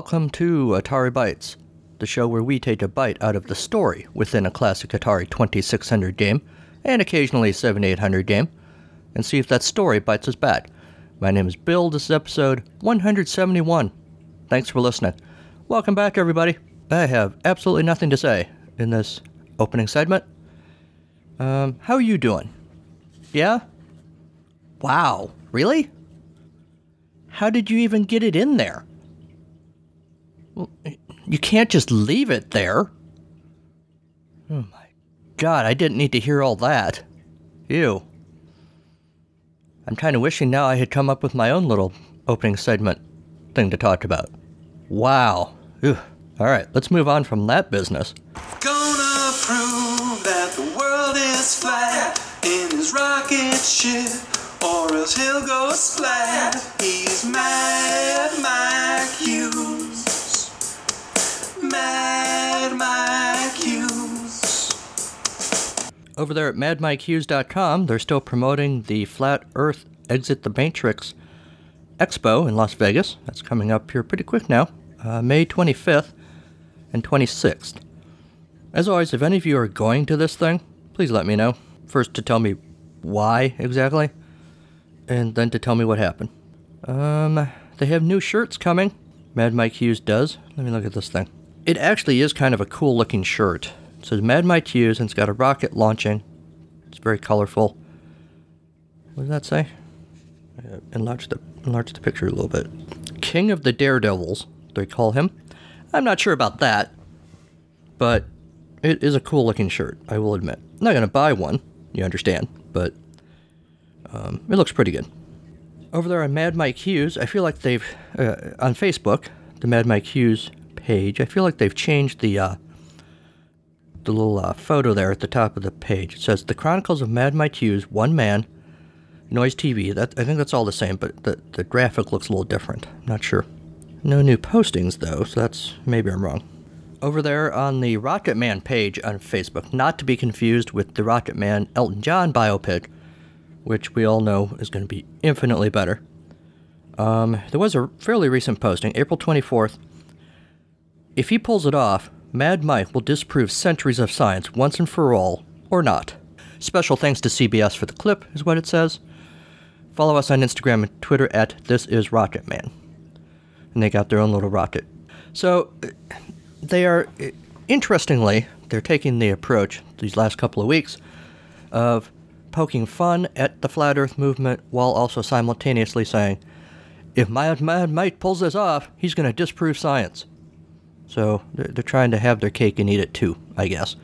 Welcome to Atari Bytes, the show where we take a bite out of the story within a classic Atari 2600 game, and occasionally a 7800 game, and see if that story bites us back. My name is Bill, this is episode 171. Thanks for listening. Welcome back, everybody. I have absolutely nothing to say in this opening segment. Um, how are you doing? Yeah? Wow, really? How did you even get it in there? You can't just leave it there. Oh my god, I didn't need to hear all that. Ew. I'm kind of wishing now I had come up with my own little opening segment thing to talk about. Wow. Ew. All right, let's move on from that business. Gonna prove that the world is flat in his rocket ship, or else he'll go splat. He's Mad Mike. Mad Mike Hughes. Over there at MadMikeHughes.com, they're still promoting the Flat Earth Exit the Matrix Expo in Las Vegas. That's coming up here pretty quick now, uh, May 25th and 26th. As always, if any of you are going to this thing, please let me know. First, to tell me why exactly, and then to tell me what happened. Um, they have new shirts coming. Mad Mike Hughes does. Let me look at this thing. It actually is kind of a cool looking shirt. It says Mad Mike Hughes and it's got a rocket launching. It's very colorful. What does that say? Uh, enlarge the enlarge the picture a little bit. King of the Daredevils, they call him. I'm not sure about that, but it is a cool looking shirt. I will admit. I'm not gonna buy one. You understand, but um, it looks pretty good. Over there on Mad Mike Hughes, I feel like they've uh, on Facebook, the Mad Mike Hughes page. I feel like they've changed the uh, the little uh, photo there at the top of the page. It says the Chronicles of Mad Mike Hughes, one man, Noise TV. That I think that's all the same, but the the graphic looks a little different. I'm not sure. No new postings though, so that's maybe I'm wrong. Over there on the Rocket Man page on Facebook, not to be confused with the Rocket Man Elton John biopic, which we all know is going to be infinitely better. Um, there was a fairly recent posting, April 24th. If he pulls it off, Mad Mike will disprove centuries of science once and for all, or not. Special thanks to CBS for the clip, is what it says. Follow us on Instagram and Twitter at This Is Rocket Man. And they got their own little rocket. So, uh, they are, uh, interestingly, they're taking the approach these last couple of weeks of poking fun at the flat earth movement while also simultaneously saying, if Mad Mad Mike pulls this off, he's going to disprove science. So they're, they're trying to have their cake and eat it too, I guess.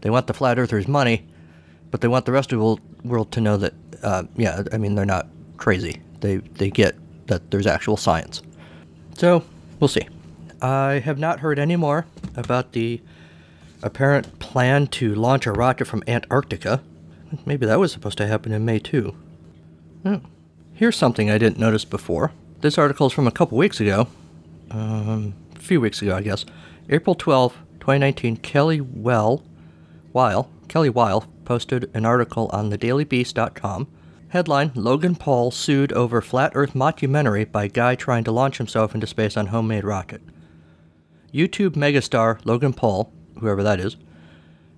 They want the flat earthers' money, but they want the rest of the world, to know that, uh, yeah, I mean, they're not crazy. They, they get that there's actual science. So we'll see. I have not heard any more about the apparent plan to launch a rocket from Antarctica. Maybe that was supposed to happen in May too. Oh, here's something I didn't notice before. This article is from a couple weeks ago. Um, few weeks ago, I guess. April 12, 2019, Kelly Well, Weil, Kelly Weil posted an article on thedailybeast.com. Headline Logan Paul sued over flat earth mockumentary by guy trying to launch himself into space on homemade rocket. YouTube megastar Logan Paul, whoever that is,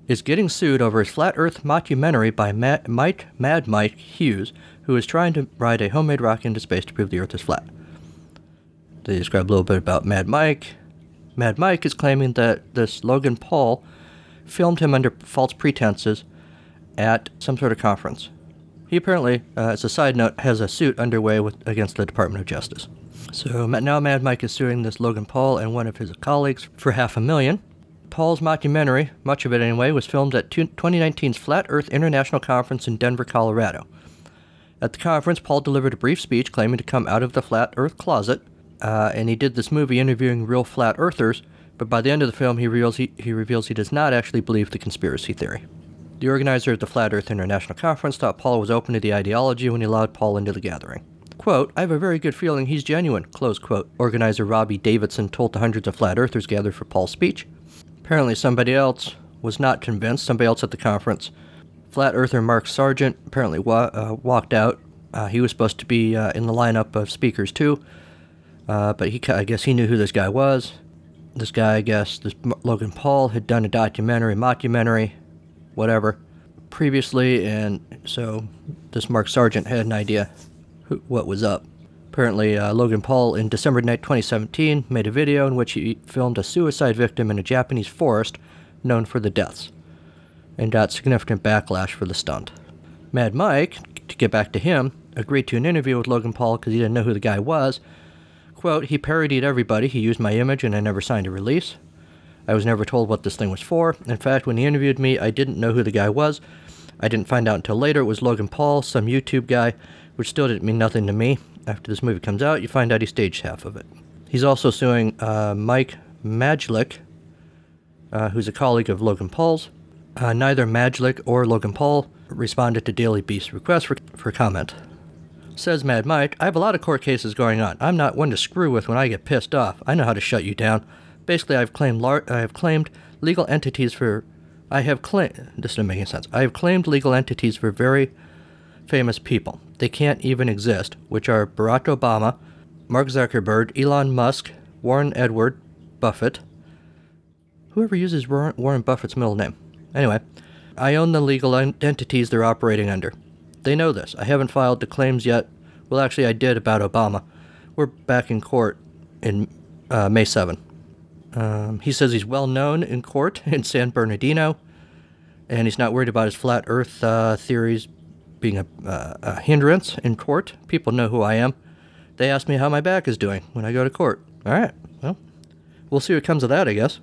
is getting sued over his flat earth mockumentary by Ma- Mike Mad Mike Hughes, who is trying to ride a homemade rocket into space to prove the earth is flat. They describe a little bit about Mad Mike. Mad Mike is claiming that this Logan Paul filmed him under false pretenses at some sort of conference. He apparently, uh, as a side note, has a suit underway with, against the Department of Justice. So now Mad Mike is suing this Logan Paul and one of his colleagues for half a million. Paul's mockumentary, much of it anyway, was filmed at 2019's Flat Earth International Conference in Denver, Colorado. At the conference, Paul delivered a brief speech claiming to come out of the flat Earth closet, uh, and he did this movie interviewing real flat earthers. But by the end of the film, he reveals he, he reveals he does not actually believe the conspiracy theory. The organizer of the Flat Earth International Conference thought Paul was open to the ideology when he allowed Paul into the gathering. Quote, I have a very good feeling he's genuine, close quote, organizer Robbie Davidson told the hundreds of flat earthers gathered for Paul's speech. Apparently, somebody else was not convinced, somebody else at the conference. Flat earther Mark Sargent apparently wa- uh, walked out. Uh, he was supposed to be uh, in the lineup of speakers, too. Uh, but he, I guess he knew who this guy was. This guy, I guess, this Logan Paul had done a documentary, mockumentary, whatever, previously, and so this Mark Sargent had an idea who, what was up. Apparently, uh, Logan Paul in December night 2017 made a video in which he filmed a suicide victim in a Japanese forest known for the deaths, and got significant backlash for the stunt. Mad Mike, to get back to him, agreed to an interview with Logan Paul because he didn't know who the guy was. Quote, he parodied everybody, he used my image, and I never signed a release. I was never told what this thing was for. In fact, when he interviewed me, I didn't know who the guy was. I didn't find out until later it was Logan Paul, some YouTube guy, which still didn't mean nothing to me. After this movie comes out, you find out he staged half of it. He's also suing uh, Mike Majlak, uh, who's a colleague of Logan Paul's. Uh, neither Majlik or Logan Paul responded to Daily Beast's request for, for comment. Says Mad Mike, I have a lot of court cases going on. I'm not one to screw with when I get pissed off. I know how to shut you down. Basically, I've claimed lar- I have claimed legal entities for. I have claimed. This doesn't make any sense. I have claimed legal entities for very famous people. They can't even exist, which are Barack Obama, Mark Zuckerberg, Elon Musk, Warren Edward, Buffett. Whoever uses Warren Buffett's middle name. Anyway, I own the legal entities they're operating under. They know this. I haven't filed the claims yet. Well, actually, I did about Obama. We're back in court in uh, May 7. Um, he says he's well known in court in San Bernardino, and he's not worried about his flat Earth uh, theories being a, uh, a hindrance in court. People know who I am. They ask me how my back is doing when I go to court. All right, well, we'll see what comes of that, I guess.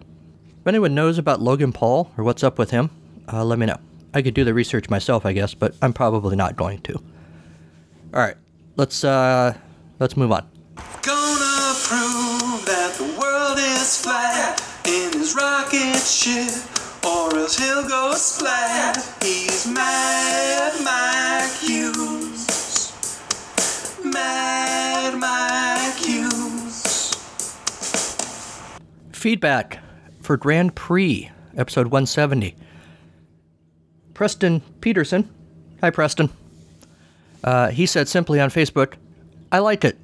If anyone knows about Logan Paul or what's up with him, uh, let me know. I could do the research myself, I guess, but I'm probably not going to. All right, let's uh, let's move on. Gonna prove that the world is flat in his rocket ship, or else he'll go splat. He's Mad Mike Hughes. Mad Mike Hughes. Feedback for Grand Prix, episode 170. Preston Peterson. Hi, Preston. Uh, he said simply on Facebook, I liked it.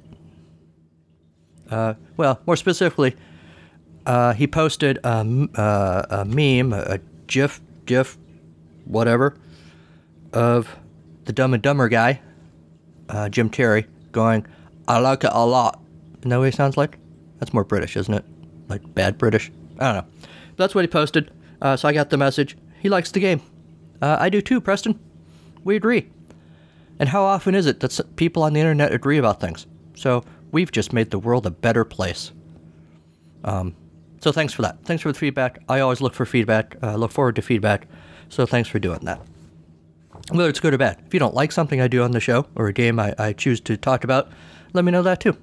Uh, well, more specifically, uh, he posted a, uh, a meme, a, a GIF, GIF, whatever, of the Dumb and Dumber guy, uh, Jim Carrey, going, I like it a lot. Isn't that what he sounds like? That's more British, isn't it? Like bad British? I don't know. But That's what he posted. Uh, so I got the message. He likes the game. Uh, I do too, Preston. We agree. And how often is it that people on the internet agree about things? So we've just made the world a better place. Um, so thanks for that. Thanks for the feedback. I always look for feedback. Uh, look forward to feedback. So thanks for doing that. Whether it's good or bad. If you don't like something I do on the show or a game I, I choose to talk about, let me know that too.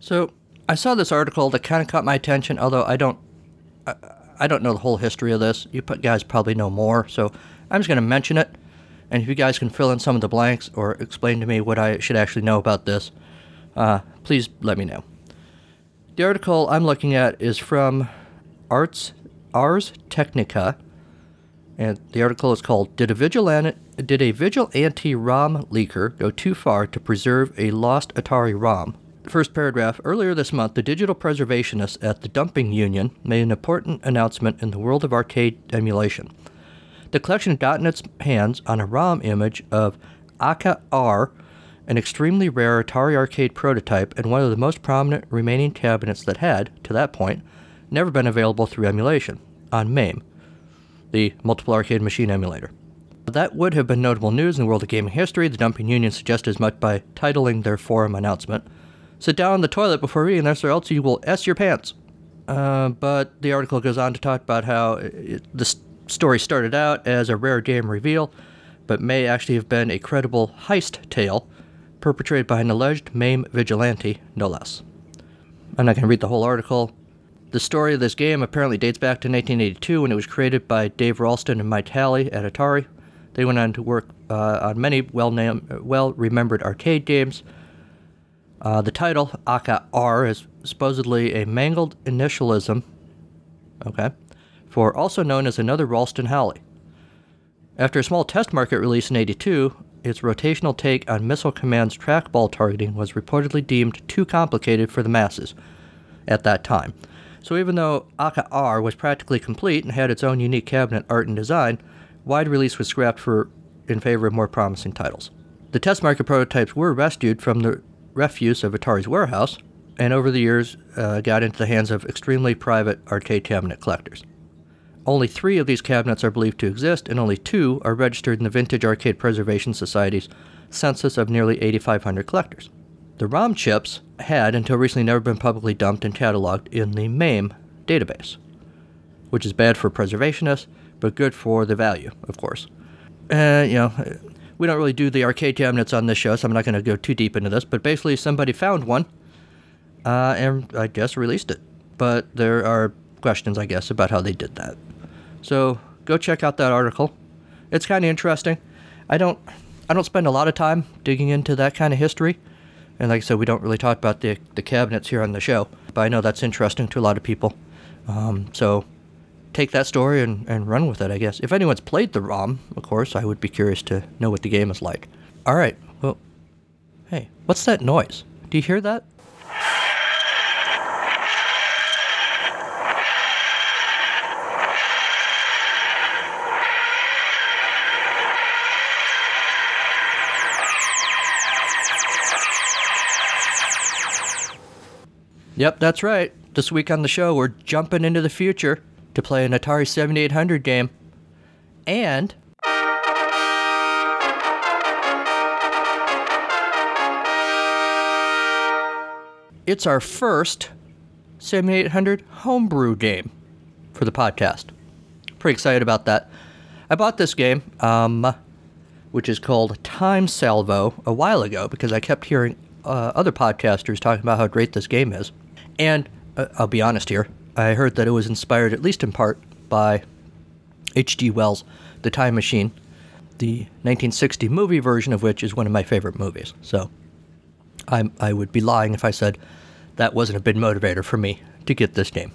So I saw this article that kind of caught my attention, although I don't I, I don't know the whole history of this. You guys probably know more, so I'm just going to mention it. And if you guys can fill in some of the blanks or explain to me what I should actually know about this, uh, please let me know. The article I'm looking at is from Arts Ars Technica, and the article is called "Did a vigilante did a vigilante ROM leaker go too far to preserve a lost Atari ROM?" First paragraph. Earlier this month, the digital preservationists at the Dumping Union made an important announcement in the world of arcade emulation. The collection got in its hands on a ROM image of Akka Arrh, an extremely rare Atari arcade prototype and one of the most prominent remaining cabinets that had, to that point, never been available through emulation on MAME, the Multiple Arcade Machine Emulator. That would have been notable news in the world of gaming history. The Dumping Union suggested as much by titling their forum announcement Sit down on the toilet before reading this, or else you will S your pants. Uh, but the article goes on to talk about how it, the story started out as a rare game reveal, but may actually have been a credible heist tale perpetrated by an alleged MAME vigilante, no less. I'm not going to read the whole article. The story of this game apparently dates back to 1982 when it was created by Dave Ralston and Mike Hally at Atari. They went on to work uh, on many well-named, well-remembered arcade games. Uh, the title, Akka Arrh, is supposedly a mangled initialism, okay, for also known as another Ralston Hally. After a small test market release in 82, its rotational take on Missile Command's trackball targeting was reportedly deemed too complicated for the masses at that time. So even though Akka Arrh was practically complete and had its own unique cabinet art and design, wide release was scrapped for in favor of more promising titles. The test market prototypes were rescued from the refuse of Atari's warehouse, and over the years uh, got into the hands of extremely private arcade cabinet collectors. Only three of these cabinets are believed to exist, and only two are registered in the Vintage Arcade Preservation Society's census of nearly 8,500 collectors. The ROM chips had, until recently, never been publicly dumped and cataloged in the MAME database, which is bad for preservationists, but good for the value, of course. Uh, you know, we don't really do the arcade cabinets on this show, so I'm not going to go too deep into this, but basically, somebody found one uh, and I guess released it. But there are questions, I guess, about how they did that. So go check out that article. It's kind of interesting. I don't, I don't spend a lot of time digging into that kind of history, and like I said, we don't really talk about the the cabinets here on the show. But I know that's interesting to a lot of people. Um, so take that story and, and run with it, I guess. If anyone's played the ROM, of course, I would be curious to know what the game is like. All right. Well, hey, what's that noise? Do you hear that? Yep, that's right. This week on the show, we're jumping into the future to play an Atari 7800 game. And. It's our first 7800 homebrew game for the podcast. Pretty excited about that. I bought this game, um, which is called Time Salvo, a while ago because I kept hearing uh, other podcasters talking about how great this game is. And uh, I'll be honest here, I heard that it was inspired, at least in part, by H.G. Wells' The Time Machine, the 1960 movie version of which is one of my favorite movies. So I'm, I would be lying if I said that wasn't a big motivator for me to get this game.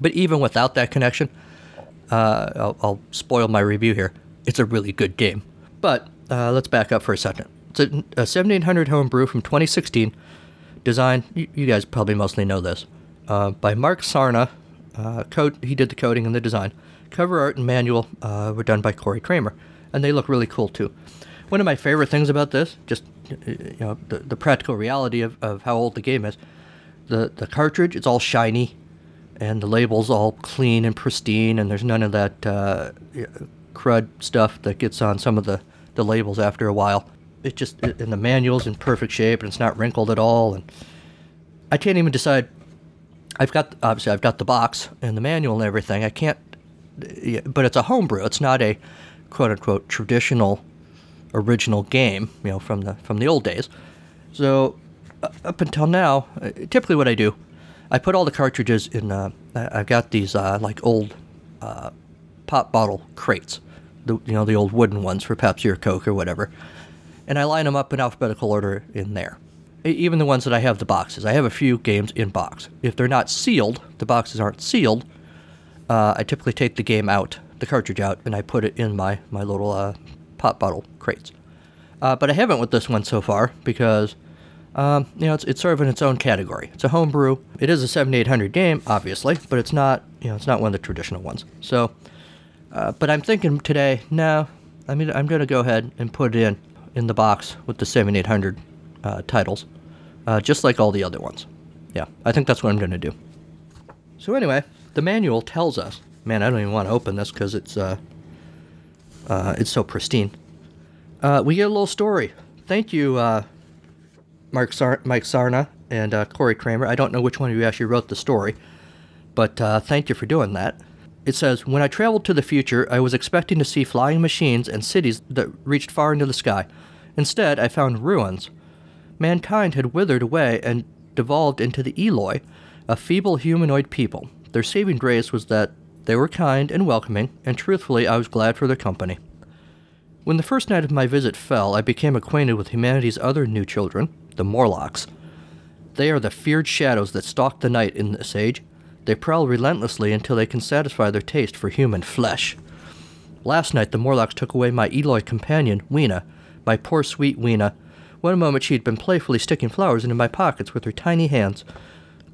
But even without that connection, uh, I'll, I'll, spoil my review here. It's a really good game. But uh, let's back up for a second. It's a, a 7800 homebrew from 2016, designed, you, you guys probably mostly know this, uh, by Mark Saarna. Uh, code, he did the coding and the design. Cover art and manual uh, were done by Corey Kramer, and they look really cool too. One of my favorite things about this, just you know, the, the practical reality of, of how old the game is, the the cartridge it's all shiny, and the label's all clean and pristine, and there's none of that uh, crud stuff that gets on some of the, the labels after a while. It just and the manual's in perfect shape and it's not wrinkled at all, and I can't even decide. I've got obviously I've got the box and the manual and everything. I can't, but it's a homebrew. It's not a quote unquote traditional original game, you know, from the from the old days. So uh, up until now, uh, typically what I do, I put all the cartridges in. Uh, I've got these uh, like old pop bottle crates, the you know the old wooden ones for Pepsi or Coke or whatever, and I line them up in alphabetical order in there. Even the ones that I have the boxes, I have a few games in box. If they're not sealed, the boxes aren't sealed. Uh, I typically take the game out, the cartridge out, and I put it in my my little pop bottle crates. but I haven't with this one so far because um, you know, it's, it's sort of in its own category. It's a homebrew. It is a 7800 game, obviously, but it's not, you know, it's not one of the traditional ones. So, uh, but I'm thinking today, no, I mean, I'm going to go ahead and put it in in the box with the 7800 uh, titles, uh, just like all the other ones. Yeah, I think that's what I'm going to do. So anyway, the manual tells us. Man, I don't even want to open this because it's uh, uh, it's so pristine. Uh, we get a little story. Thank you, uh, Mark Sar- Mike Saarna and uh, Corey Kramer. I don't know which one of you actually wrote the story, but uh, thank you for doing that. It says, When I traveled to the future, I was expecting to see flying machines and cities that reached far into the sky. Instead, I found ruins. Mankind had withered away and devolved into the Eloi, a feeble humanoid people. Their saving grace was that they were kind and welcoming, and truthfully, I was glad for their company. When the first night of my visit fell, I became acquainted with humanity's other new children, the Morlocks. They are the feared shadows that stalk the night in this age. They prowl relentlessly until they can satisfy their taste for human flesh. Last night, the Morlocks took away my Eloi companion, Weena, My poor sweet Weena. One moment she had been playfully sticking flowers into my pockets with her tiny hands.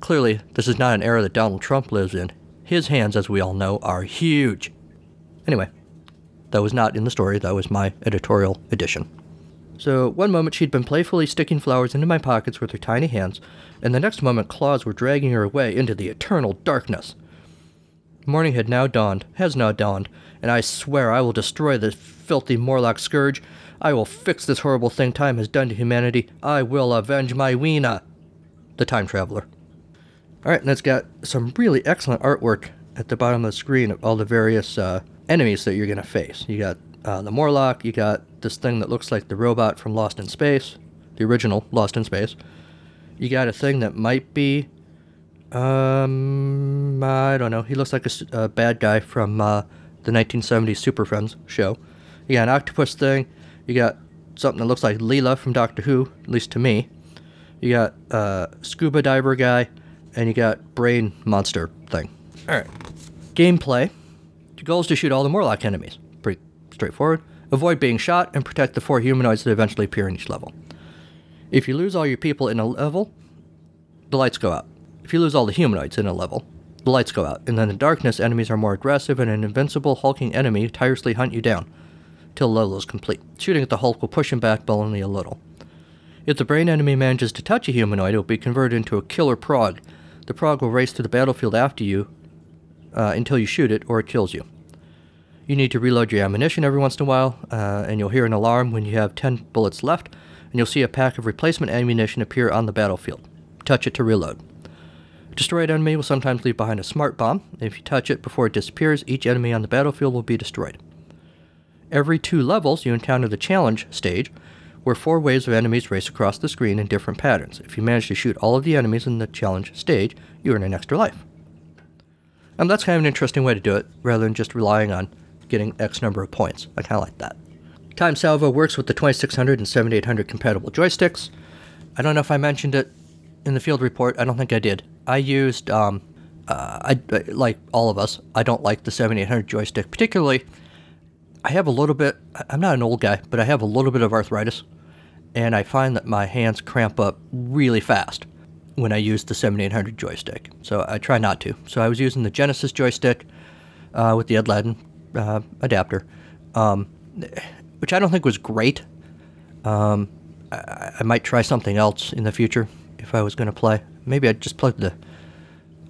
Clearly, this is not an era that Donald Trump lives in. His hands, as we all know, are huge. Anyway, that was not in the story, that was my editorial addition. So, one moment she'd been playfully sticking flowers into my pockets with her tiny hands, and the next moment claws were dragging her away into the eternal darkness. Morning had now dawned, has now dawned, and I swear I will destroy this filthy Morlock scourge. I will fix this horrible thing time has done to humanity. I will avenge my Weena. The Time Traveler. Alright, and it's got some really excellent artwork at the bottom of the screen of all the various uh, enemies that you're going to face. You got uh, the Morlock, you got this thing that looks like the robot from Lost in Space, the original Lost in Space. You got a thing that might be, um, I don't know. He looks like a bad guy from uh, the 1970s Super Friends show. You got an octopus thing. You got something that looks like Leela from Doctor Who, at least to me. You got uh, scuba diver guy, and you got brain monster thing. All right. Gameplay. The goal is to shoot all the Morlock enemies. Pretty straightforward. Avoid being shot and protect the four humanoids that eventually appear in each level. If you lose all your people in a level, the lights go out. If you lose all the humanoids in a level, the lights go out. And then in darkness, enemies are more aggressive, and an invincible hulking enemy tirelessly hunt you down till level is complete. Shooting at the Hulk will push him back by only a little. If the brain enemy manages to touch a humanoid, it will be converted into a killer prog. The prog will race through the battlefield after you uh, until you shoot it or it kills you. You need to reload your ammunition every once in a while, uh, and you'll hear an alarm when you have 10 bullets left, and you'll see a pack of replacement ammunition appear on the battlefield. Touch it to reload. Destroyed enemy will sometimes leave behind a smart bomb. If you touch it before it disappears, each enemy on the battlefield will be destroyed. Every two levels, you encounter the challenge stage, where four waves of enemies race across the screen in different patterns. If you manage to shoot all of the enemies in the challenge stage, you earn an extra life. And that's kind of an interesting way to do it, rather than just relying on getting X number of points. I kind of like that. Time Salvo works with the 2600 and 7800 compatible joysticks. I don't know if I mentioned it in the field report. I don't think I did. I used, um, uh, I like all of us. I don't like the 7800 joystick, particularly. I have a little bit. I'm not an old guy, but I have a little bit of arthritis, and I find that my hands cramp up really fast when I use the 7800 joystick. So I try not to. So I was using the Genesis joystick uh, with the Ed uh, adapter, um, which I don't think was great. Um, I, I might try something else in the future if I was going to play. Maybe I'd just plug the,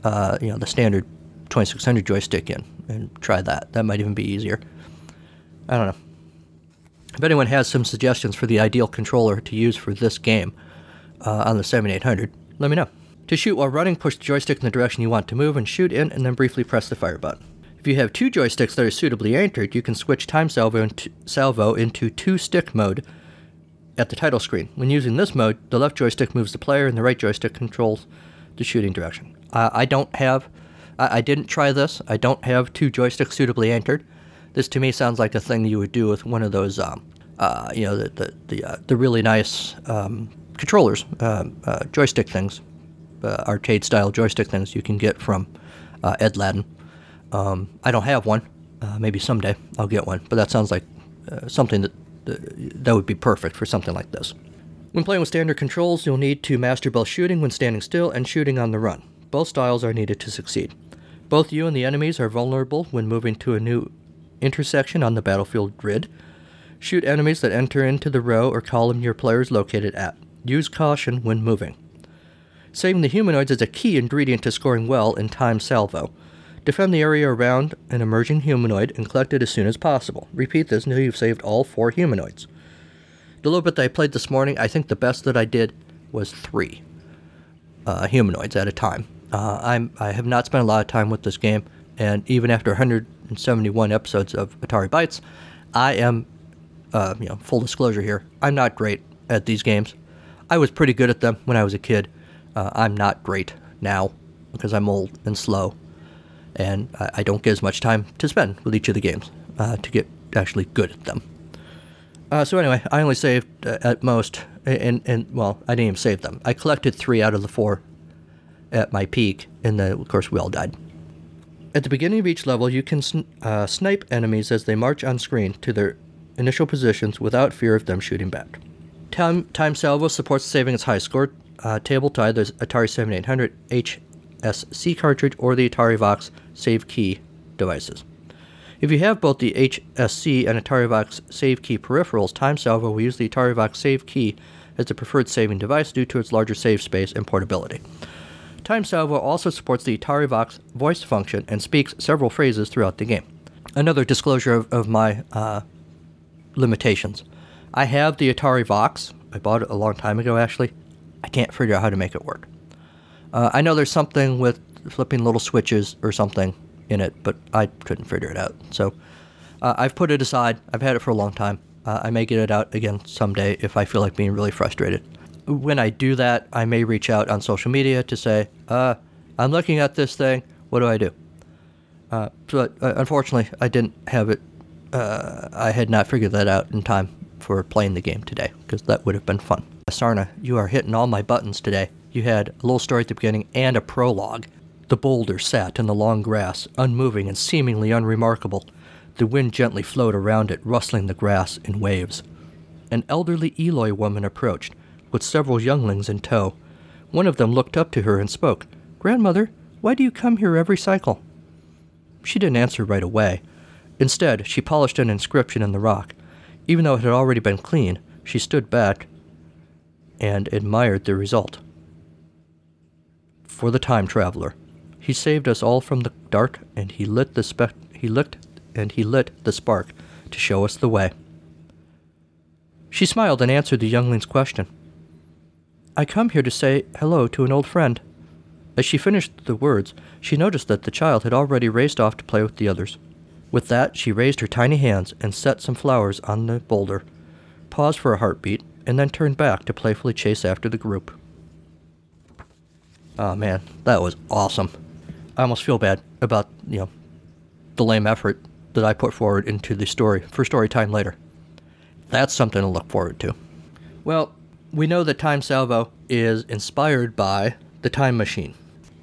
uh, you know, the standard 2600 joystick in and try that. That might even be easier. I don't know. If anyone has some suggestions for the ideal controller to use for this game uh, on the 7800, let me know. To shoot while running, push the joystick in the direction you want to move and shoot in, and then briefly press the fire button. If you have two joysticks that are suitably anchored, you can switch time salvo into, salvo into two stick mode at the title screen. When using this mode, the left joystick moves the player and the right joystick controls the shooting direction. Uh, I don't have, I, I didn't try this. I don't have two joysticks suitably anchored. This to me sounds like a thing you would do with one of those, um, uh, you know, the the the, uh, the really nice um, controllers, um, uh, joystick things, uh, arcade style joystick things you can get from uh, Ed Ladden. Um, I don't have one. Maybe someday I'll get one, but that sounds like something that that would be perfect for something like this. When playing with standard controls, you'll need to master both shooting when standing still and shooting on the run. Both styles are needed to succeed. Both you and the enemies are vulnerable when moving to a new intersection on the battlefield grid. Shoot enemies that enter into the row or column your player is located at. Use caution when moving. Saving the humanoids is a key ingredient to scoring well in time salvo. Defend the area around an emerging humanoid and collect it as soon as possible. Repeat this until you've saved all four humanoids. The little bit that I played this morning, I think the best that I did was three uh, humanoids at a time. Uh, I'm I have not spent a lot of time with this game, and even after 171 episodes of Atari Bytes, I am, uh, you know, full disclosure here, I'm not great at these games. I was pretty good at them when I was a kid. Uh, I'm not great now because I'm old and slow, and I, I don't get as much time to spend with each of the games uh, to get actually good at them. Uh, so anyway, I only saved uh, at most, and and well, I didn't even save them. I collected three out of the four at my peak, and then of course we all died. At the beginning of each level, you can sn- uh, snipe enemies as they march on screen to their initial positions without fear of them shooting back. Time, Time Salvo supports saving its high score uh, table to either Atari 7800 HSC cartridge or the Atari Vox Save Key devices. If you have both the HSC and Atari Vox Save Key peripherals, Time Salvo will use the Atari Vox Save Key as the preferred saving device due to its larger save space and portability. Time Salvo also supports the Atari Vox voice function and speaks several phrases throughout the game. Another disclosure of, of my uh, limitations. I have the Atari Vox. I bought it a long time ago, actually. I can't figure out how to make it work. Uh, I know there's something with flipping little switches or something in it, but I couldn't figure it out. So uh, I've put it aside. I've had it for a long time. Uh, I may get it out again someday if I feel like being really frustrated. When I do that, I may reach out on social media to say, uh, I'm looking at this thing. What do I do? Uh, but uh, unfortunately, I didn't have it. Uh, I had not figured that out in time for playing the game today, because that would have been fun. Saarna, you are hitting all my buttons today. You had a little story at the beginning and a prologue. The boulder sat in the long grass, unmoving and seemingly unremarkable. The wind gently flowed around it, rustling the grass in waves. An elderly Eloi woman approached, with several younglings in tow. One of them looked up to her and spoke. Grandmother, why do you come here every cycle? She didn't answer right away. Instead, she polished an inscription in the rock. Even though it had already been clean, she stood back and admired the result. For the time traveler, he saved us all from the dark, and he lit the spe- he lit and he lit the spark to show us the way. She smiled and answered the youngling's question. I come here to say hello to an old friend. As she finished the words, she noticed that the child had already raced off to play with the others. With that, she raised her tiny hands and set some flowers on the boulder, paused for a heartbeat, and then turned back to playfully chase after the group. Oh man, that was awesome. I almost feel bad about, you know, the lame effort that I put forward into the story for story time later. That's something to look forward to. Well, we know that Time Salvo is inspired by The Time Machine.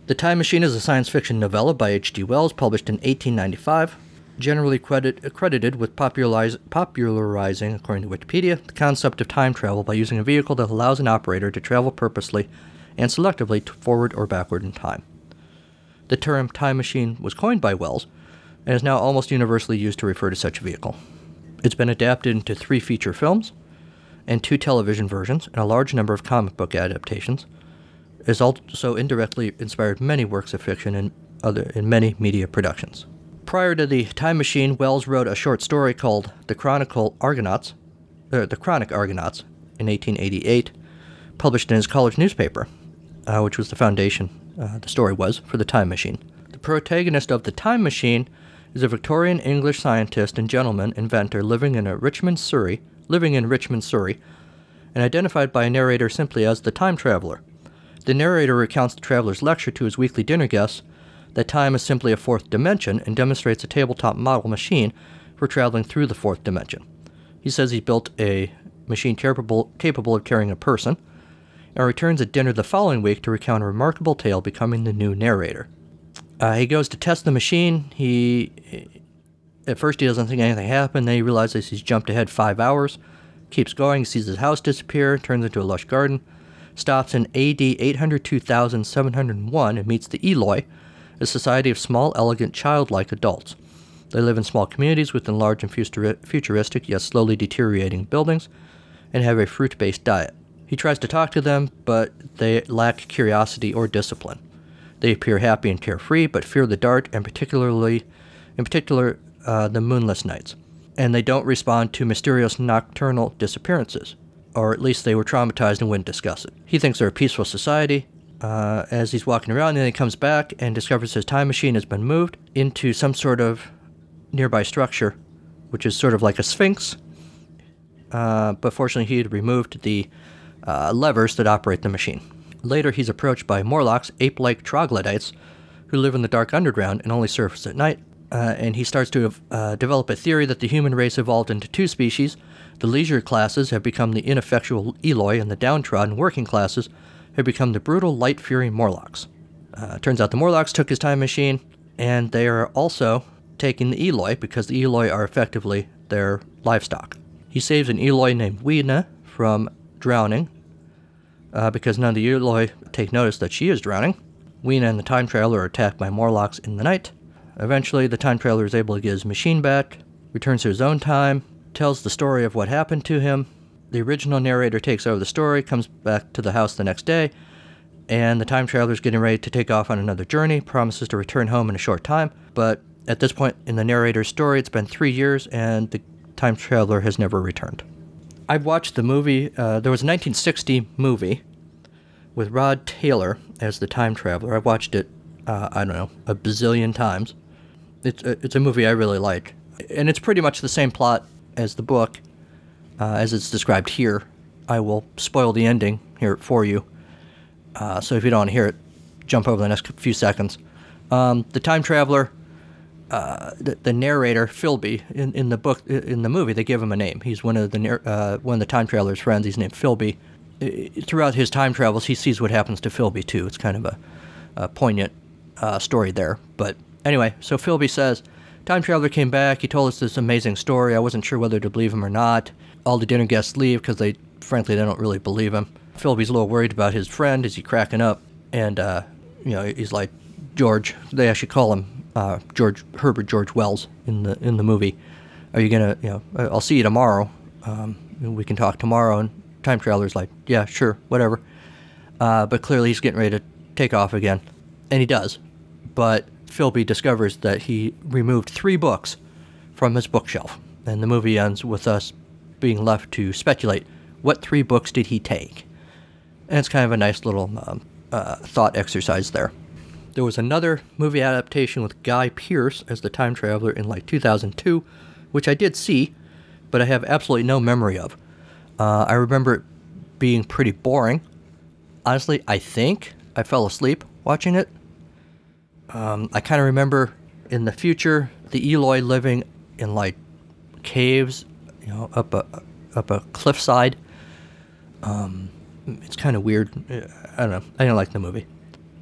The Time Machine is a science fiction novella by H.G. Wells published in 1895 generally credit, credited with popularizing, according to Wikipedia, the concept of time travel by using a vehicle that allows an operator to travel purposely and selectively forward or backward in time. The term time machine was coined by Wells and is now almost universally used to refer to such a vehicle. It's been adapted into three feature films and two television versions and a large number of comic book adaptations. Has also indirectly inspired many works of fiction and other in many media productions. Prior to the Time Machine, Wells wrote a short story called The Chronicle Argonauts, or The Chronic Argonauts, in 1888, published in his college newspaper, uh, which was the foundation, uh, the story was, for the Time Machine. The protagonist of the Time Machine is a Victorian English scientist and gentleman inventor living in a Richmond, Surrey, living in Richmond, Surrey, and identified by a narrator simply as the Time Traveler. The narrator recounts the traveler's lecture to his weekly dinner guests that time is simply a fourth dimension and demonstrates a tabletop model machine for traveling through the fourth dimension. He says he built a machine capable, capable of carrying a person, and returns at dinner the following week to recount a remarkable tale, becoming the new narrator. Uh, he goes to test the machine. He, at first, he doesn't think anything happened. Then he realizes he's jumped ahead five hours. Keeps going, sees his house disappear, turns into a lush garden, stops in AD 802,701 and meets the Eloi, a society of small, elegant, childlike adults. They live in small communities within large and futuristic, yet slowly deteriorating buildings, and have a fruit based diet. He tries to talk to them, but they lack curiosity or discipline. They appear happy and carefree, but fear the dark and particularly, in particular, uh, the moonless nights. And they don't respond to mysterious nocturnal disappearances, or at least they were traumatized and wouldn't discuss it. He thinks they're a peaceful society, uh, as he's walking around, and then he comes back and discovers his time machine has been moved into some sort of nearby structure, which is sort of like a sphinx. Uh, but fortunately, he had removed the uh, levers that operate the machine. Later, he's approached by Morlocks, ape like troglodytes, who live in the dark underground and only surface at night. Uh, and he starts to uh, develop a theory that the human race evolved into two species. The leisure classes have become the ineffectual Eloi, and the downtrodden working classes have become the brutal light fury Morlocks. Uh, turns out the Morlocks took his time machine, and they are also taking the Eloi because the Eloi are effectively their livestock. He saves an Eloi named Weena from drowning uh, because none of the Eloi take notice that she is drowning. Weena and the time traveler are attacked by Morlocks in the night. Eventually, the time traveler is able to get his machine back, returns to his own time, tells the story of what happened to him. The original narrator takes over the story, comes back to the house the next day, and the time traveler is getting ready to take off on another journey, promises to return home in a short time. But at this point in the narrator's story, it's been three years, and the time traveler has never returned. I've watched the movie, uh, there was a 1960 movie with Rod Taylor as the time traveler. I've watched it, uh, I don't know, a bazillion times. It's a, it's a movie I really like. And it's pretty much the same plot as the book, uh, as it's described here. I will spoil the ending here for you. Uh, so if you don't want to hear it, jump over the next few seconds. Um, the time traveler, uh, the, the, narrator Philby in, in the book in the movie, they give him a name. He's one of the uh, one of the time traveler's friends. He's named Philby. Throughout his time travels, he sees what happens to Philby too. It's kind of a, a poignant uh, story there. But anyway, so Philby says, time traveler came back. He told us this amazing story. I wasn't sure whether to believe him or not. All the dinner guests leave because they, frankly, they don't really believe him. Philby's a little worried about his friend. Is he cracking up? And, uh, you know, he's like, George, they actually call him uh, George Herbert George Wells in the in the movie. Are you gonna, you know, I'll see you tomorrow. Um, we can talk tomorrow. And time traveler's like, yeah, sure, whatever. Uh, but clearly he's getting ready to take off again, and he does. But Philby discovers that he removed three books from his bookshelf, and the movie ends with us being left to speculate what three books did he take. And it's kind of a nice little um, uh, thought exercise there. There was another movie adaptation with Guy Pearce as the time traveler in like 2002, which I did see, but I have absolutely no memory of. Uh, I remember it being pretty boring. Honestly, I think I fell asleep watching it. Um, I kind of remember in the future the Eloi living in like caves, you know, up a up a cliffside. Um, it's kind of weird. I don't know. I didn't like the movie.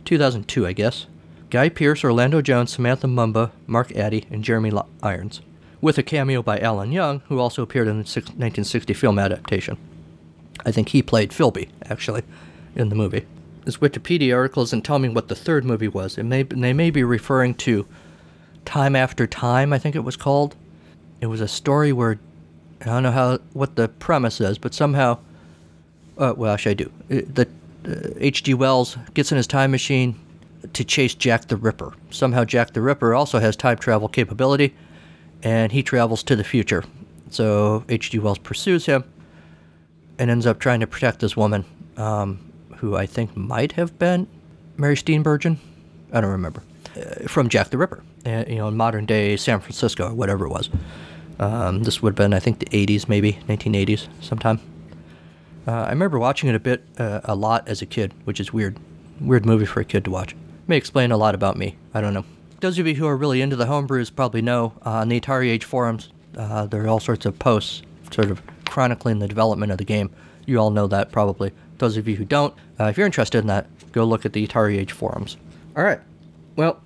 2002, I guess. Guy Pearce, Orlando Jones, Samantha Mumba, Mark Addy, and Jeremy Irons, with a cameo by Alan Young, who also appeared in the 1960 film adaptation. I think he played Philby, actually, in the movie. This Wikipedia articles and tell me what the third movie was. It may, they may be referring to Time After Time, I think it was called. It was a story where I don't know how what the premise is, but somehow, uh, well, actually, I do. It, the H.G. Uh, Wells gets in his time machine to chase Jack the Ripper. Somehow, Jack the Ripper also has time travel capability, and he travels to the future. So H.G. Wells pursues him and ends up trying to protect this woman, um, who I think might have been Mary Steenburgen. I don't remember. Uh, from Jack the Ripper, uh, you know, in modern day San Francisco, or whatever it was. Um, this would have been, I think, the 80s, maybe 1980s, sometime. Uh, I remember watching it a bit, uh, a lot as a kid, which is weird. Weird movie for a kid to watch. May explain a lot about me. I don't know. Those of you who are really into the homebrews probably know uh, on the Atari Age forums, uh, there are all sorts of posts sort of chronicling the development of the game. You all know that probably. Those of you who don't, uh, if you're interested in that, go look at the Atari Age forums. All right. Well,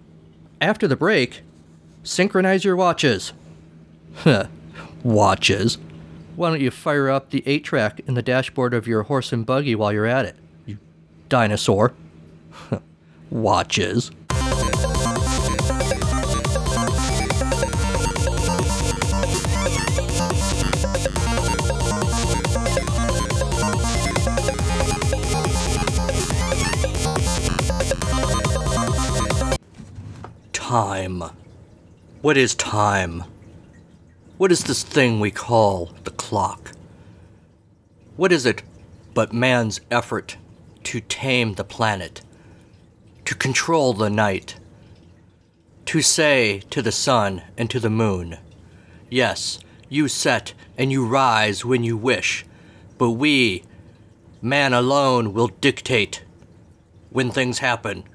after the break, synchronize your watches. watches. Why don't you fire up the 8 track in the dashboard of your horse and buggy while you're at it, you dinosaur? Watches. Time. What is time? What is this thing we call the clock? What is it but man's effort to tame the planet, to control the night, to say to the sun and to the moon, Yes, you set and you rise when you wish, but we, man alone, will dictate when things happen.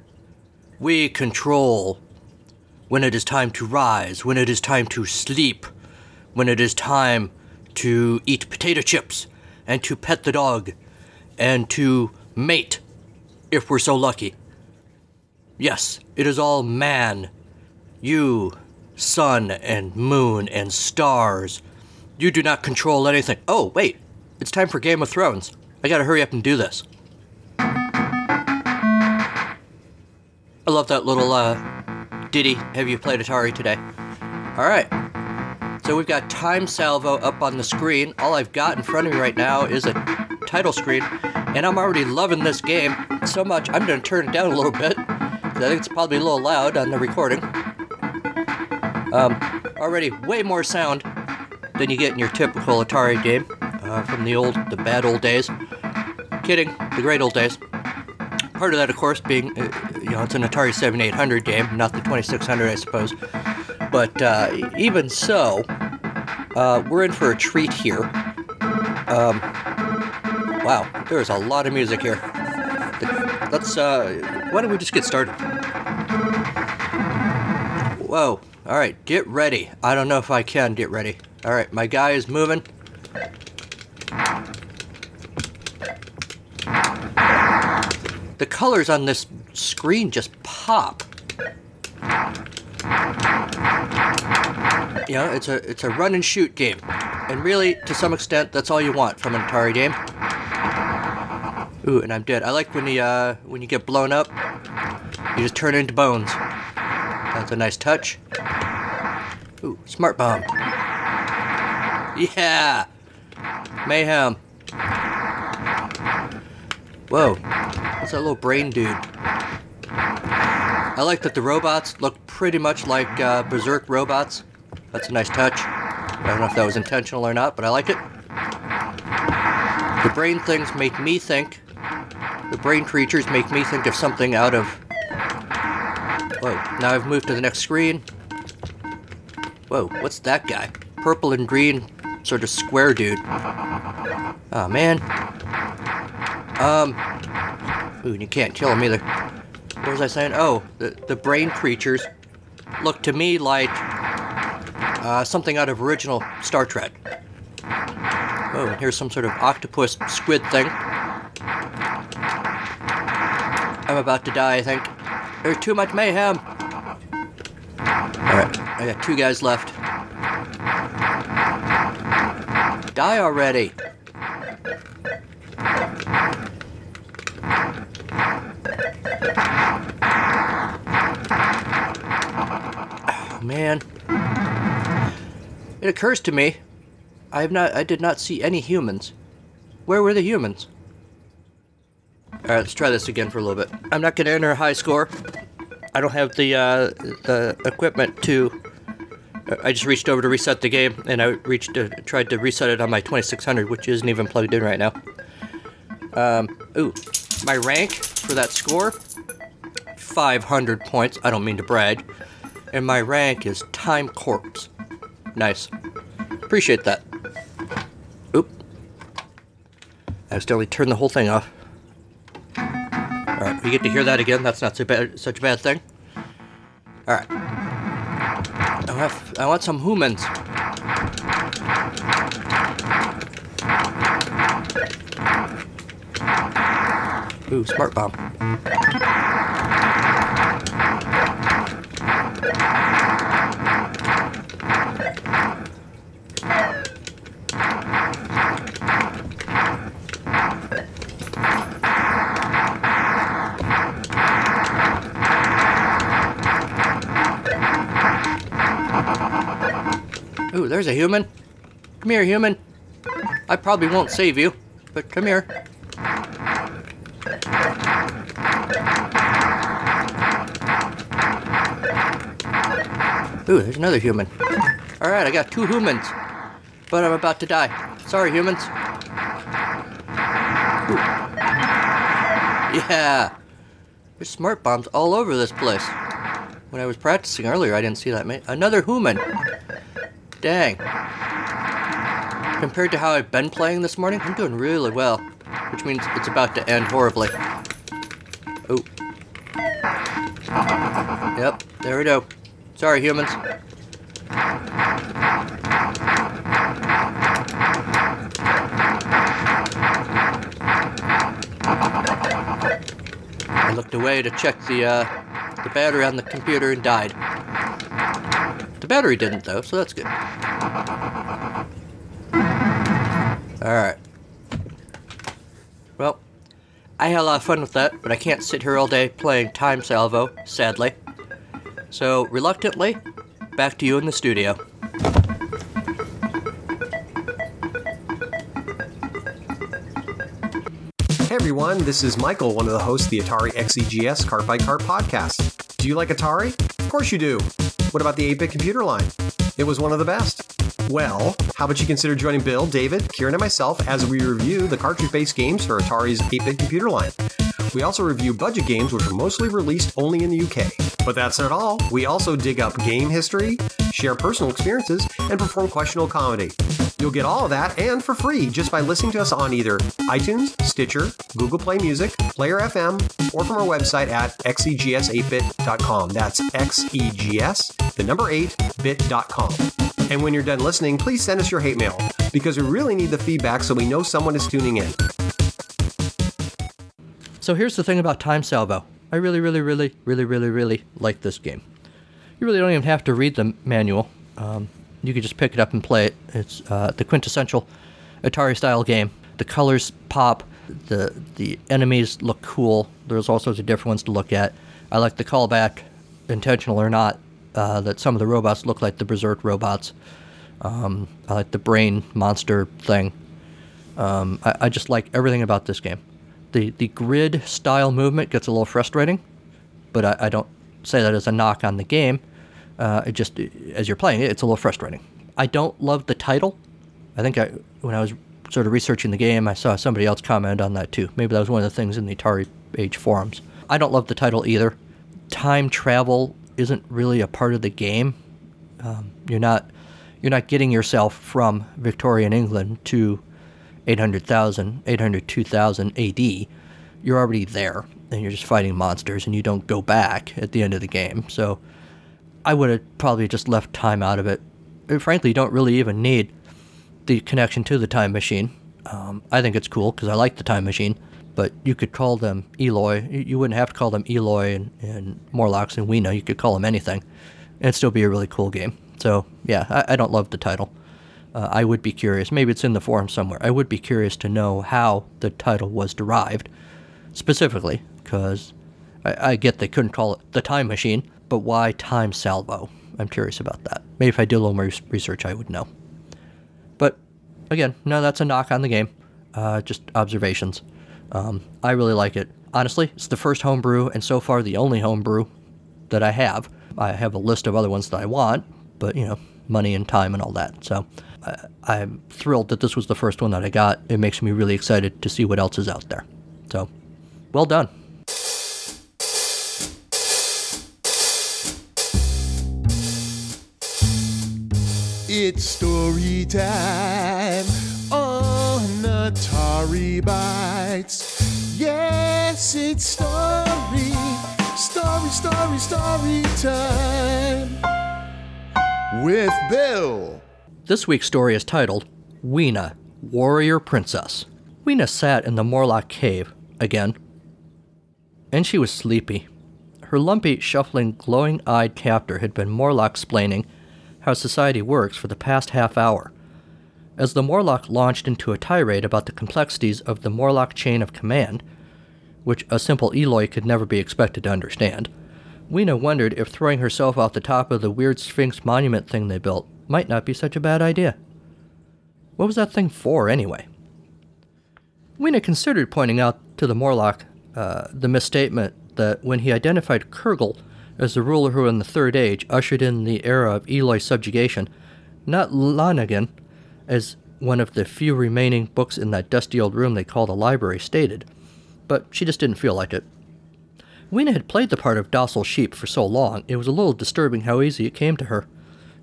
We control when it is time to rise, when it is time to sleep when it is time to eat potato chips and to pet the dog and to mate if we're so lucky. Yes, it is all man. You, sun and moon and stars, You do not control anything. Oh, wait. It's time for Game of Thrones. I gotta hurry up and do this. I love that little uh, ditty. Have you played Atari today? Alright. So we've got Time Salvo up on the screen. All I've got in front of me right now is a title screen, and I'm already loving this game so much I'm gonna turn it down a little bit. I think it's probably a little loud on the recording. Um, already way more sound than you get in your typical Atari game uh, from the old, the bad old days. Kidding, the great old days. Part of that, of course, being, uh, you know, it's an Atari 7800 game, not the 2600, I suppose. But uh, even so, uh, we're in for a treat here. Um, wow, there's a lot of music here. Let's, uh, why don't we just get started? Whoa, alright, get ready. I don't know if I can get ready. Alright, my guy is moving. The colors on this screen just pop. You know, it's a it's a run and shoot game. And really, to some extent, that's all you want from an Atari game. Ooh, and I'm dead. I like when you uh, when you get blown up, you just turn into bones. That's a nice touch. Ooh, smart bomb. Yeah, mayhem. Whoa, what's that little brain dude? I like that the robots look pretty much like uh, Berserk robots. That's a nice touch. I don't know if that was intentional or not, but I like it. The brain things make me think. The brain creatures make me think of something out of. Whoa, now I've moved to the next screen. Whoa, what's that guy? Purple and green, sort of square dude. Oh man. Um. You can't kill him either. What was I saying? Oh, the, the brain creatures look to me like uh, something out of original Star Trek. Oh, and here's some sort of octopus squid thing. I'm about to die, I think. There's too much mayhem. Alright, I got two guys left. Die already. Oh, man. It occurs to me, I have not I did not see any humans. Where were the humans? Alright, let's try this again for a little bit. I'm not gonna enter a high score. I don't have the uh, the equipment to I just reached over to reset the game, and I reached to, tried to reset it on my 2600, which isn't even plugged in right now. Um, ooh, my rank for that score, 500 points. I don't mean to brag, and my rank is Time Corpse. Nice, appreciate that. Oop, I accidentally turned the whole thing off. All right, we get to hear that again. That's not so bad, such a bad thing. All right. I, I want some humans. Ooh, smart bomb. Ooh, there's a human. Come here, human. I probably won't save you, but come here. Ooh, there's another human. Alright, I got two humans, but I'm about to die. Sorry, humans. Ooh. Yeah. There's smart bombs all over this place. When I was practicing earlier, I didn't see that. Another human. Dang. Compared to how I've been playing this morning, I'm doing really well. Which means it's about to end horribly. Oh. Yep, there we go. Sorry, humans. I looked away to check the, uh, the battery on the computer and died. The battery didn't, though, so that's good. Alright. Well, I had a lot of fun with that, but I can't sit here all day playing Time Salvo, sadly. So, reluctantly, back to you in the studio. Hey everyone, this is Michael, one of the hosts of the Atari XEGS Cart by Cart podcast. Do you like Atari? Of course you do. What about the 8 bit computer line? It was one of the best. Well, how about you consider joining Bill, David, Kieran, and myself as we review the cartridge based games for Atari's 8 bit computer line? We also review budget games which are mostly released only in the UK. But that's not all. We also dig up game history, share personal experiences, and perform questionable comedy. You'll get all of that and for free just by listening to us on either iTunes, Stitcher, Google Play Music, Player FM, or from our website at xegs8bit.com. That's xegs, the number 8bit.com. And when you're done listening, please send us your hate mail because we really need the feedback so we know someone is tuning in. So here's the thing about Time Salvo. I really, really, really, really, really, really like this game. You really don't even have to read the manual. Um, you can just pick it up and play it. It's uh, the quintessential Atari style game. The colors pop. The the enemies look cool. There's all sorts of different ones to look at. I like the callback, intentional or not, uh, that some of the robots look like the Berserk robots. Um, I like the brain monster thing. Um, I, I just like everything about this game. The the grid style movement gets a little frustrating, but I, I don't say that as a knock on the game. Uh, it just as you're playing it, it's a little frustrating. I don't love the title. I think I when I was sort of researching the game, I saw somebody else comment on that too. Maybe that was one of the things in the Atari Age forums. I don't love the title either. Time travel isn't really a part of the game. Um, you're not you're not getting yourself from Victorian England to 800,000, 802,000 AD. You're already there, and you're just fighting monsters, and you don't go back at the end of the game. So I would have probably just left time out of it. And frankly, you don't really even need the connection to the time machine. Um, I think it's cool because I like the time machine, but you could call them Eloi. You wouldn't have to call them Eloi and, and Morlocks and Weena. You could call them anything. and still be a really cool game. So, yeah, I, I don't love the title. Uh, I would be curious. Maybe it's in the forum somewhere. I would be curious to know how the title was derived, specifically, because I, I get they couldn't call it the Time Machine, but why Time Salvo? I'm curious about that. Maybe if I did a little more research, I would know. But again, no, that's a knock on the game. Uh, just observations. Um, I really like it. Honestly, it's the first homebrew, and so far the only homebrew that I have. I have a list of other ones that I want, but you know, money and time and all that. So I, I'm thrilled that this was the first one that I got. It makes me really excited to see what else is out there. So, well done. It's story time on Atari Bytes. Yes, it's story, story, story, story time with Bill. This week's story is titled Weena, Warrior Princess. Weena sat in the Morlock cave again, and she was sleepy. Her lumpy, shuffling, glowing eyed captor had been Morlock explaining how society works for the past half hour. As the Morlock launched into a tirade about the complexities of the Morlock chain of command, which a simple Eloi could never be expected to understand, Weena wondered if throwing herself off the top of the weird Sphinx monument thing they built might not be such a bad idea. What was that thing for, anyway? Weena considered pointing out to the Morlock uh, the misstatement that when he identified Kurgle as the ruler who in the Third Age ushered in the era of Eloi subjugation, not Lanagan, as one of the few remaining books in that dusty old room they called a library stated, but she just didn't feel like it. Weena had played the part of docile sheep for so long, it was a little disturbing how easy it came to her.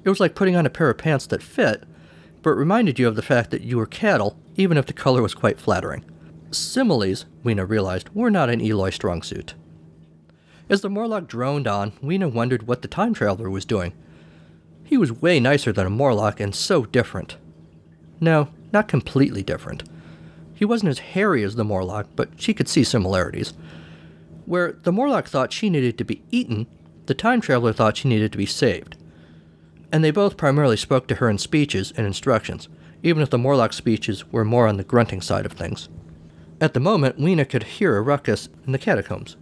It was like putting on a pair of pants that fit, but reminded you of the fact that you were cattle, even if the color was quite flattering. Similes, Weena realized, were not an Eloi strong suit. As the Morlock droned on, Weena wondered what the time traveler was doing. He was way nicer than a Morlock and so different. No, not completely different. He wasn't as hairy as the Morlock, but she could see similarities. Where the Morlock thought she needed to be eaten, the time traveler thought she needed to be saved. And they both primarily spoke to her in speeches and instructions. even if the Morlock speeches were more on the grunting side of things. At the moment, Weena could hear a ruckus in the catacombs.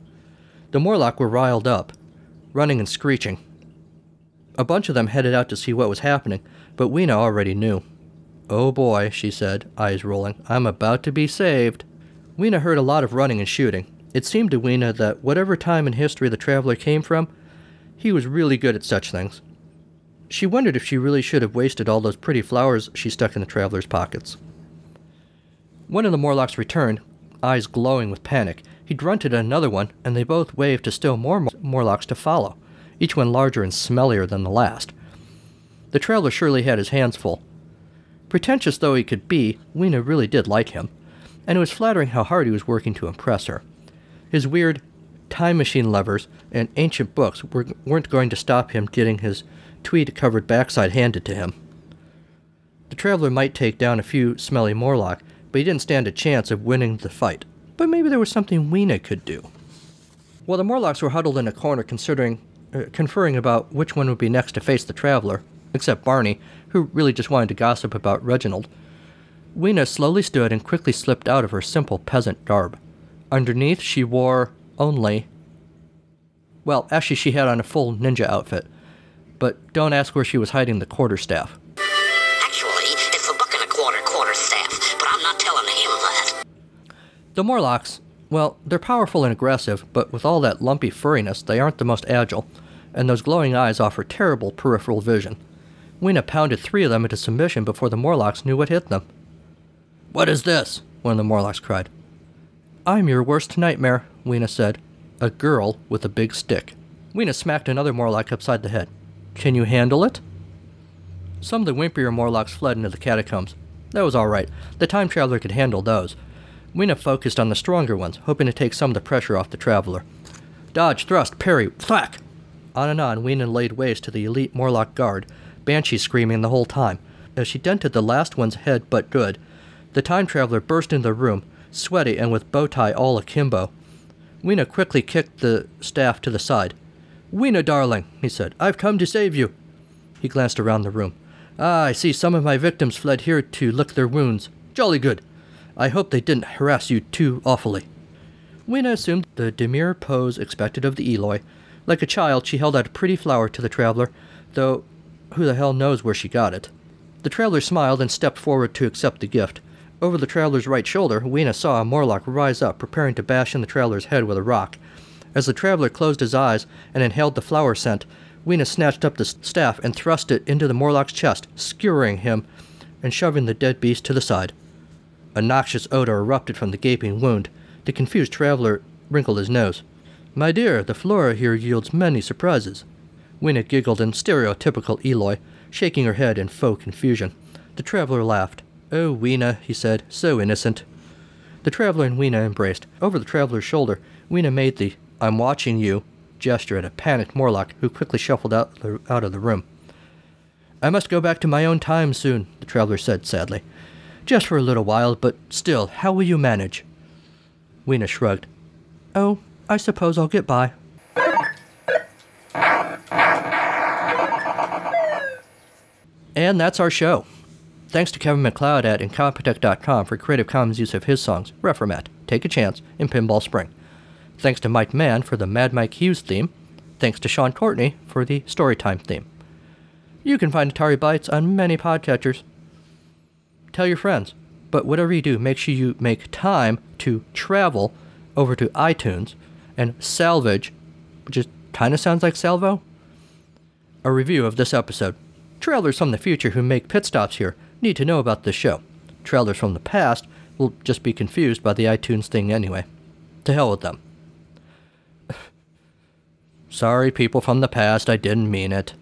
The Morlock were riled up, running and screeching. A bunch of them headed out to see what was happening, but Weena already knew. Oh boy, she said, eyes rolling, I'm about to be saved. Weena heard a lot of running and shooting. It seemed to Weena that whatever time in history the traveler came from, he was really good at such things. She wondered if she really should have wasted all those pretty flowers she stuck in the traveler's pockets. One of the Morlocks returned, eyes glowing with panic. He grunted at another one, and they both waved to still more Mor- Morlocks to follow, each one larger and smellier than the last. The traveler surely had his hands full. Pretentious though he could be, Weena really did like him, and it was flattering how hard he was working to impress her. His weird time machine levers and ancient books were, weren't going to stop him getting his tweed covered backside handed to him. The traveler might take down a few smelly Morlock, but he didn't stand a chance of winning the fight. But maybe there was something Weena could do. While the Morlocks were huddled in a corner considering, uh, conferring about which one would be next to face the traveler, except Barney, who really just wanted to gossip about Reginald, Weena slowly stood and quickly slipped out of her simple peasant garb. Underneath, she wore only. Well, actually, she had on a full ninja outfit, but don't ask where she was hiding the quarterstaff. The Morlocks, well, they're powerful and aggressive, but with all that lumpy furriness, they aren't the most agile, and those glowing eyes offer terrible peripheral vision. Weena pounded three of them into submission before the Morlocks knew what hit them. What is this? One of the Morlocks cried. I'm your worst nightmare, Weena said. A girl with a big stick. Weena smacked another Morlock upside the head. Can you handle it? Some of the wimpier Morlocks fled into the catacombs. That was all right. The time traveler could handle those. Weena focused on the stronger ones, hoping to take some of the pressure off the traveler. Dodge, thrust, parry, thwack! On and on, Weena laid waste to the elite Morlock guard, Banshee screaming the whole time. As she dented the last one's head but good, the time traveler burst into the room, sweaty and with bow tie all akimbo. Weena quickly kicked the staff to the side. Weena, darling, he said, I've come to save you. He glanced around the room. Ah, I see some of my victims fled here to lick their wounds. Jolly good. I hope they didn't harass you too awfully. Weena assumed the demure pose expected of the Eloi. Like a child, she held out a pretty flower to the traveler, though who the hell knows where she got it. The traveler smiled and stepped forward to accept the gift. Over the traveler's right shoulder, Weena saw a Morlock rise up, preparing to bash in the traveler's head with a rock. As the traveler closed his eyes and inhaled the flower scent, Weena snatched up the staff and thrust it into the Morlock's chest, skewering him and shoving the dead beast to the side. A noxious odor erupted from the gaping wound. The confused traveler wrinkled his nose. My dear, the flora here yields many surprises. Weena giggled in stereotypical Eloi, shaking her head in faux confusion. The traveler laughed. Oh, Weena, he said, so innocent. The traveler and Weena embraced. Over the traveler's shoulder, Weena made the I'm watching you gesture at a panicked Morlock who quickly shuffled out, the, out of the room. I must go back to my own time soon, the traveler said sadly. Just for a little while, but still, how will you manage? Weena shrugged. Oh, I suppose I'll get by. And that's our show. Thanks to Kevin MacLeod at Incompetech.com for Creative Commons use of his songs, Reformat, Take a Chance, and Pinball Spring. Thanks to Mike Mann for the Mad Mike Hughes theme. Thanks to Sean Courtney for the Storytime theme. You can find Atari Bytes on many podcatchers. Tell your friends. But whatever you do, make sure you make time to travel over to iTunes and salvage, which is kind of sounds like salvo, a review of this episode. Trailers from the future who make pit stops here need to know about this show. Trailers from the past will just be confused by the iTunes thing anyway. To hell with them. Sorry, people from the past, I didn't mean it.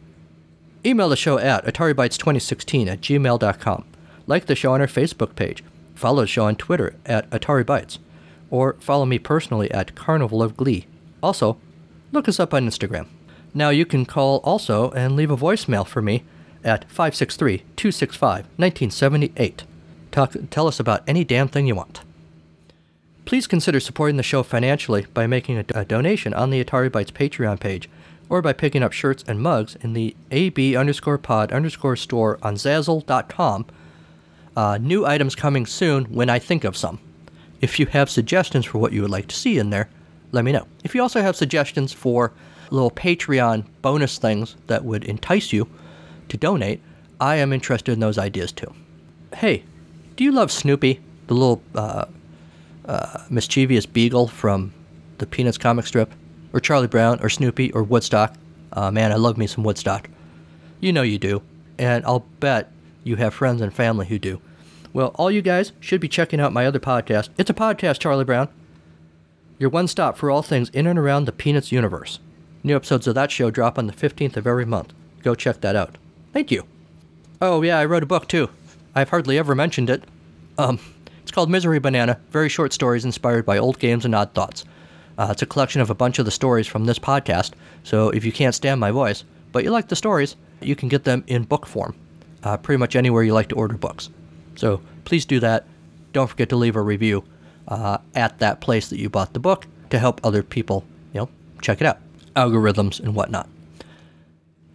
Email the show at AtariBytes2016 at gmail.com. Like the show on our Facebook page. Follow the show on Twitter at AtariBytes. Or follow me personally at Carnival of Glee. Also, look us up on Instagram. Now you can call also and leave a voicemail for me at 563 265 1978. Talk, tell us about any damn thing you want. Please consider supporting the show financially by making a, a donation on the Atari Bytes Patreon page or by picking up shirts and mugs in the AB underscore pod underscore store on Zazzle.com. Uh, new items coming soon when I think of some. If you have suggestions for what you would like to see in there, let me know. If you also have suggestions for little Patreon bonus things that would entice you to donate, I am interested in those ideas too. Hey, do you love Snoopy, the little uh, uh, mischievous beagle from the Peanuts comic strip? Or Charlie Brown, or Snoopy, or Woodstock? Uh, man, I love me some Woodstock. You know you do, and I'll bet you have friends and family who do. Well, all you guys should be checking out my other podcast. It's a podcast, Charlie Brown. Your one stop for all things in and around the Peanuts universe. New episodes of that show drop on the 15th of every month. Go check that out. Thank you. Oh, yeah, I wrote a book too. I've hardly ever mentioned it. Um, it's called Misery Banana Very Short Stories Inspired by Old Games and Odd Thoughts. Uh, it's a collection of a bunch of the stories from this podcast, so if you can't stand my voice, but you like the stories, you can get them in book form, uh, pretty much anywhere you like to order books. So please do that. Don't forget to leave a review uh, at that place that you bought the book to help other people, you know, check it out. Algorithms and whatnot.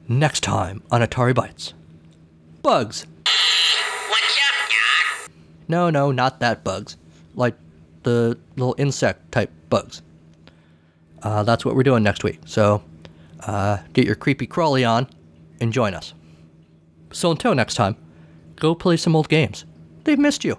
Next time on Atari Bytes. Bugs. What's up? No, no, not that bugs. Like the little insect type bugs. Uh, that's what we're doing next week. So uh, get your creepy crawly on and join us. So until next time, go play some old games. They've missed you.